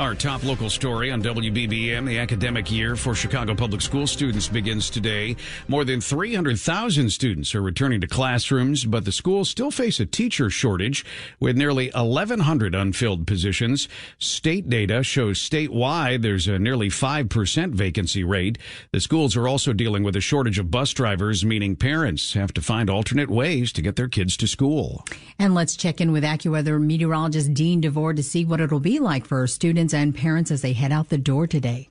Our top local story on WBBM, the academic year for Chicago Public School students begins today. More than 300,000 students are returning to classrooms, but the schools still face a teacher shortage with nearly 1,100 unfilled positions. State data shows statewide there's a nearly 5% vacancy rate. The schools are also dealing with a shortage of bus drivers, meaning parents have to find alternate ways to get their kids to school. And let's check in with AccuWeather meteorologist Dean DeVore to see what it'll be like for our students and parents as they head out the door today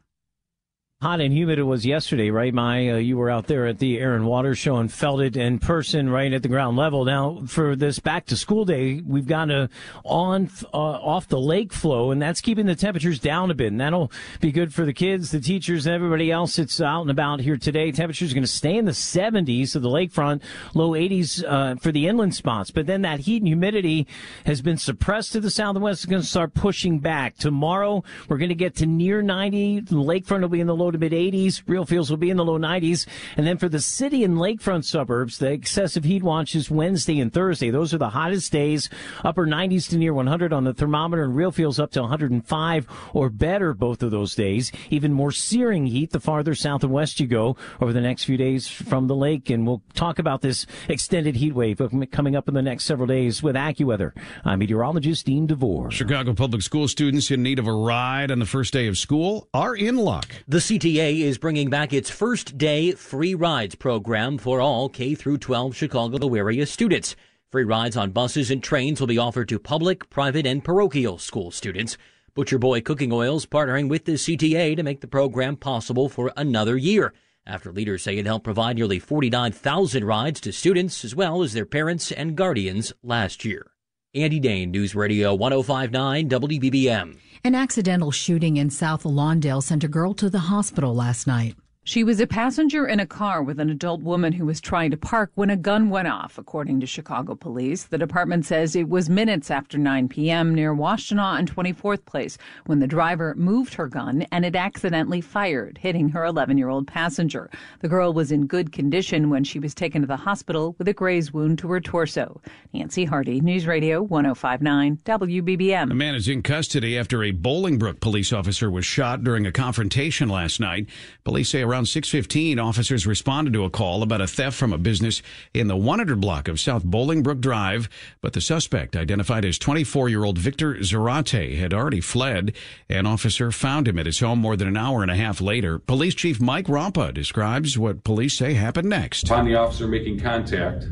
hot and humid it was yesterday, right? My, uh, you were out there at the Air and Water Show and felt it in person, right at the ground level. Now, for this back to school day, we've got a on uh, off the lake flow, and that's keeping the temperatures down a bit. And that'll be good for the kids, the teachers, and everybody else that's out and about here today. Temperatures are going to stay in the 70s of the lakefront, low 80s uh, for the inland spots. But then that heat and humidity has been suppressed to the south and west. It's going to start pushing back. Tomorrow, we're going to get to near 90. The lakefront will be in the low low to mid 80s. Real feels will be in the low 90s. And then for the city and lakefront suburbs, the excessive heat watch is Wednesday and Thursday. Those are the hottest days. Upper 90s to near 100 on the thermometer and real feels up to 105 or better both of those days. Even more searing heat the farther south and west you go over the next few days from the lake. And we'll talk about this extended heat wave coming up in the next several days with AccuWeather. I'm meteorologist Dean DeVore. Chicago Public School students in need of a ride on the first day of school are in luck. The CTA is bringing back its first day free rides program for all K through 12 Chicago area students. Free rides on buses and trains will be offered to public, private, and parochial school students. Butcher Boy Cooking Oils partnering with the CTA to make the program possible for another year. After leaders say it helped provide nearly 49,000 rides to students as well as their parents and guardians last year. Andy Dahn, News Radio 1059 WBBM. An accidental shooting in South Lawndale sent a girl to the hospital last night. She was a passenger in a car with an adult woman who was trying to park when a gun went off, according to Chicago police. The department says it was minutes after 9 p.m. near Washtenaw and 24th Place when the driver moved her gun and it accidentally fired, hitting her 11 year old passenger. The girl was in good condition when she was taken to the hospital with a graze wound to her torso. Nancy Harty, News Radio 1059 WBBM. A man is in custody after a Bolingbrook police officer was shot during a confrontation last night. Police say around around 6:15, officers responded to a call about a theft from a business in the 100 block of South Bolingbrook Drive, but the suspect, identified as 24-year-old Victor Zarate, had already fled. An officer found him at his home more than an hour and a half later. Police Chief Mike Rompa describes what police say happened next. Upon the officer making contact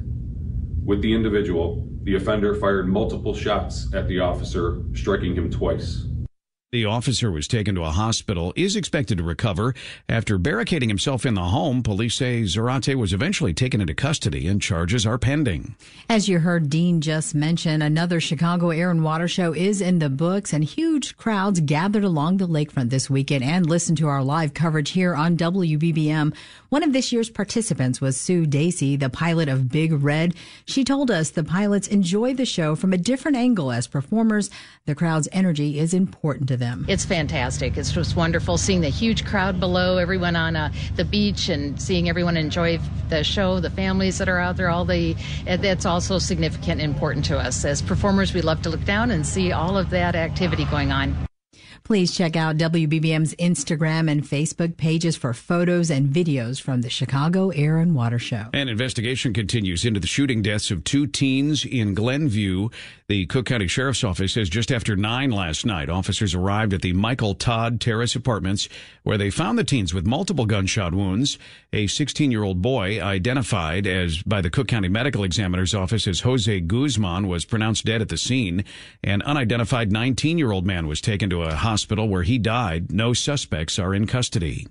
with the individual, the offender fired multiple shots at the officer, striking him twice. The officer was taken to a hospital, is expected to recover. After barricading himself in the home, police say Zarate was eventually taken into custody and charges are pending. As you heard Dean just mention, another Chicago Air and Water Show is in the books and huge crowds gathered along the lakefront this weekend and listened to our live coverage here on WBBM. One of this year's participants was Sue Dacey, the pilot of Big Red. She told us the pilots enjoy the show from a different angle as performers. The crowd's energy is important to them. It's fantastic. It's just wonderful seeing the huge crowd below, everyone on uh, the beach, and seeing everyone enjoy the show, the families that are out there. All the that's also significant and important to us as performers. We love to look down and see all of that activity going on. Please check out WBBM's Instagram and Facebook pages for photos and videos from the Chicago Air and Water Show. An investigation continues into the shooting deaths of two teens in Glenview. The Cook County Sheriff's Office says just after nine last night, officers arrived at the Michael Todd Terrace Apartments where they found the teens with multiple gunshot wounds. A 16 year old boy identified as by the Cook County Medical Examiner's Office as Jose Guzman was pronounced dead at the scene. An unidentified 19 year old man was taken to a hospital where he died. No suspects are in custody.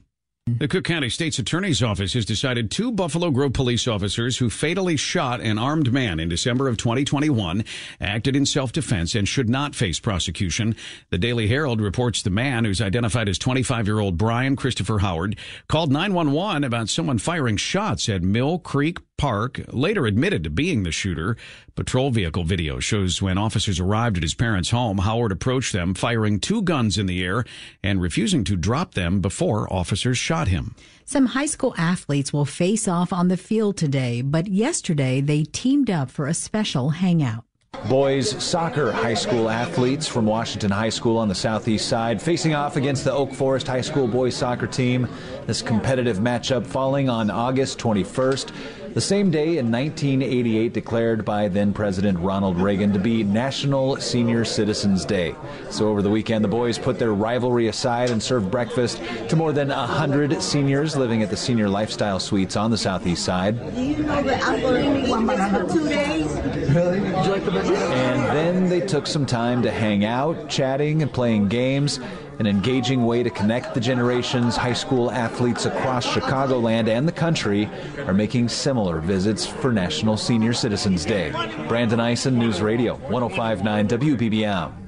The Cook County State's Attorney's Office has decided two Buffalo Grove police officers who fatally shot an armed man in December of 2021 acted in self-defense and should not face prosecution. The Daily Herald reports the man, who's identified as 25-year-old Brian Christopher Howard, called 911 about someone firing shots at Mill Creek Park, later admitted to being the shooter. Patrol vehicle video shows when officers arrived at his parents' home, Howard approached them, firing two guns in the air and refusing to drop them before officers shot him. Some high school athletes will face off on the field today, but yesterday they teamed up for a special hangout. Boys soccer high school athletes from Washington High School on the southeast side facing off against the Oak Forest High School boys soccer team. This competitive matchup falling on August 21st the same day in 1988 declared by then President Ronald Reagan to be National Senior Citizens Day. So over the weekend, the boys put their rivalry aside and served breakfast to more than 100 seniors living at the Senior Lifestyle Suites on the southeast side. Do you know that I'm going to be for two days? Really? And then they took some time to hang out, chatting and playing games an engaging way to connect the generations. High school athletes across Chicagoland and the country are making similar visits for National Senior Citizens Day. Brandon Eisen, News Radio, 1059 WBBM.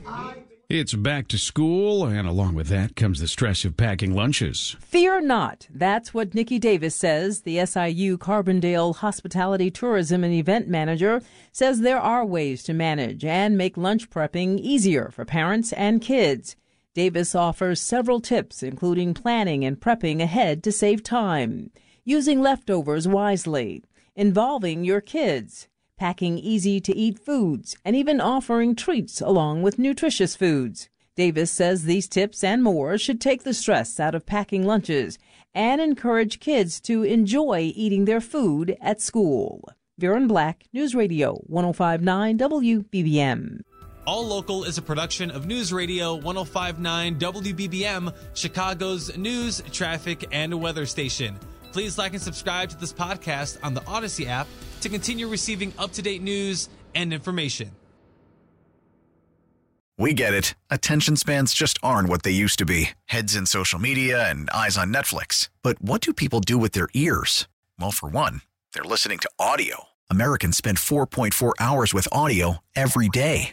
It's back to school, and along with that comes the stress of packing lunches. Fear not. That's what Nikki Davis says. The SIU Carbondale Hospitality Tourism and Event Manager says there are ways to manage and make lunch prepping easier for parents and kids. Davis offers several tips, including planning and prepping ahead to save time, using leftovers wisely, involving your kids, packing easy to eat foods, and even offering treats along with nutritious foods. Davis says these tips and more should take the stress out of packing lunches and encourage kids to enjoy eating their food at school. Veron Black, News Radio 1059 WBBM. All Local is a production of News Radio 1059 WBBM, Chicago's news, traffic, and weather station. Please like and subscribe to this podcast on the Audacy app to continue receiving up to date news and information. We get it. Attention spans just aren't what they used to be heads in social media and eyes on Netflix. But what do people do with their ears? Well, for one, they're listening to audio. Americans spend 4.4 hours with audio every day.